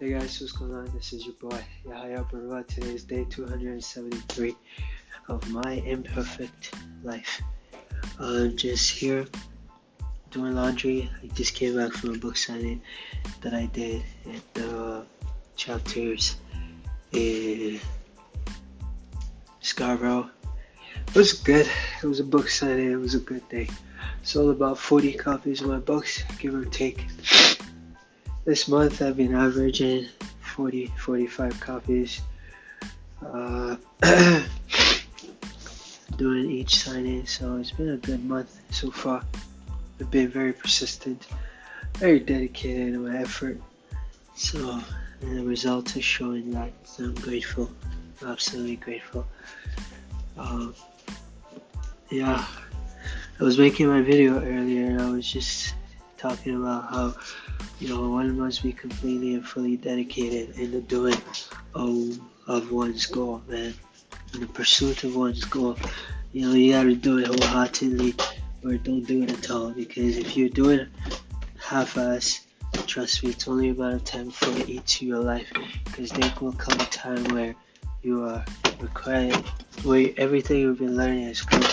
Hey guys, what's going on? This is your boy Yahya Barua. Today is day 273 of my imperfect life. I'm just here doing laundry. I just came back from a book signing that I did at the uh, chapters in Scarborough. It was good. It was a book signing. It was a good day. Sold about 40 copies of my books, give or take. This month I've been averaging 40, 45 copies. Uh, doing each signing, so it's been a good month so far. I've been very persistent, very dedicated in my effort. So, the result is showing that so I'm grateful, absolutely grateful. Um, yeah, I was making my video earlier and I was just talking about how you know one must be completely and fully dedicated in the doing of, of one's goal, man. In the pursuit of one's goal, you know you gotta do it wholeheartedly, or don't do it at all. Because if you do it half-ass, trust me, it's only about a time before it eats your life. Because there will come a time where you are required, where everything you've been learning is come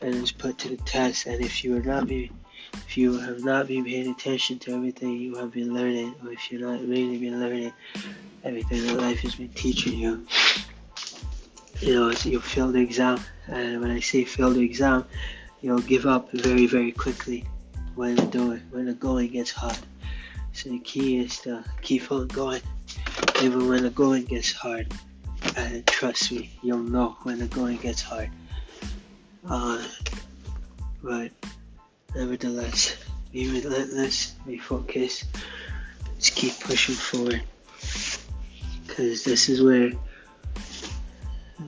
and is put to the test. And if you are not being if you have not been paying attention to everything you have been learning, or if you're not really been learning everything that life has been teaching you, you know, you'll fail the exam. And when I say fail the exam, you'll give up very, very quickly when the going, when the going gets hard. So the key is to keep on going, even when the going gets hard. And trust me, you'll know when the going gets hard. Uh, but Nevertheless, be relentless, be focused, just keep pushing forward. Because this is where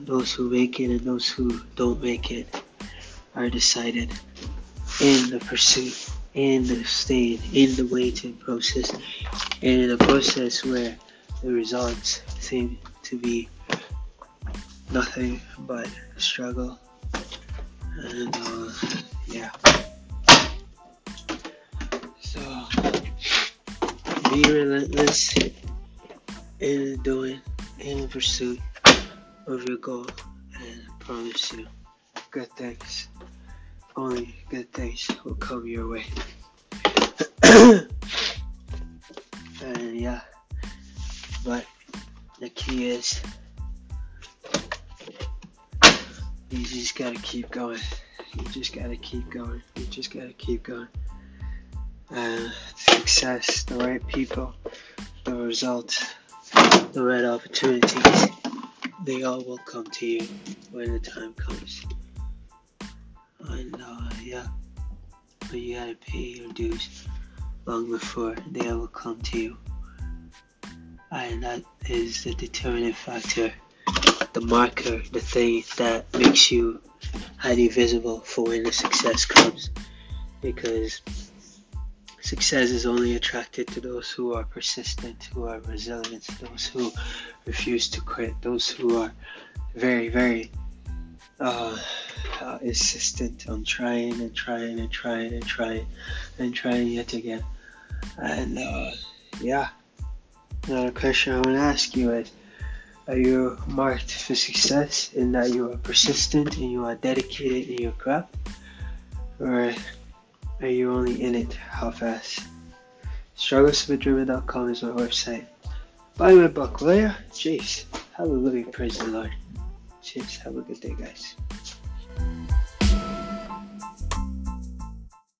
those who make it and those who don't make it are decided in the pursuit, in the staying, in the waiting process, and in a process where the results seem to be nothing but struggle. And uh, yeah. Be relentless in doing, in pursuit of your goal, and I promise you, good things, only good things will come your way. and yeah, but the key is you just gotta keep going. You just gotta keep going. You just gotta keep going uh, success, the right people, the results, the right opportunities, they all will come to you when the time comes. And uh, yeah, but you gotta pay your dues long before they will come to you. And that is the determining factor, the marker, the thing that makes you highly visible for when the success comes. Because Success is only attracted to those who are persistent, who are resilient, those who refuse to quit, those who are very, very uh, uh, insistent on trying and trying and trying and trying and trying yet again. And uh, yeah, another question I want to ask you is Are you marked for success in that you are persistent and you are dedicated in your craft? Or are you only in it How fast? Strugglesofadreamer.com is my website. Buy my book, will ya? Jeez. Hallelujah, praise the Lord. Cheers, have a good day, guys.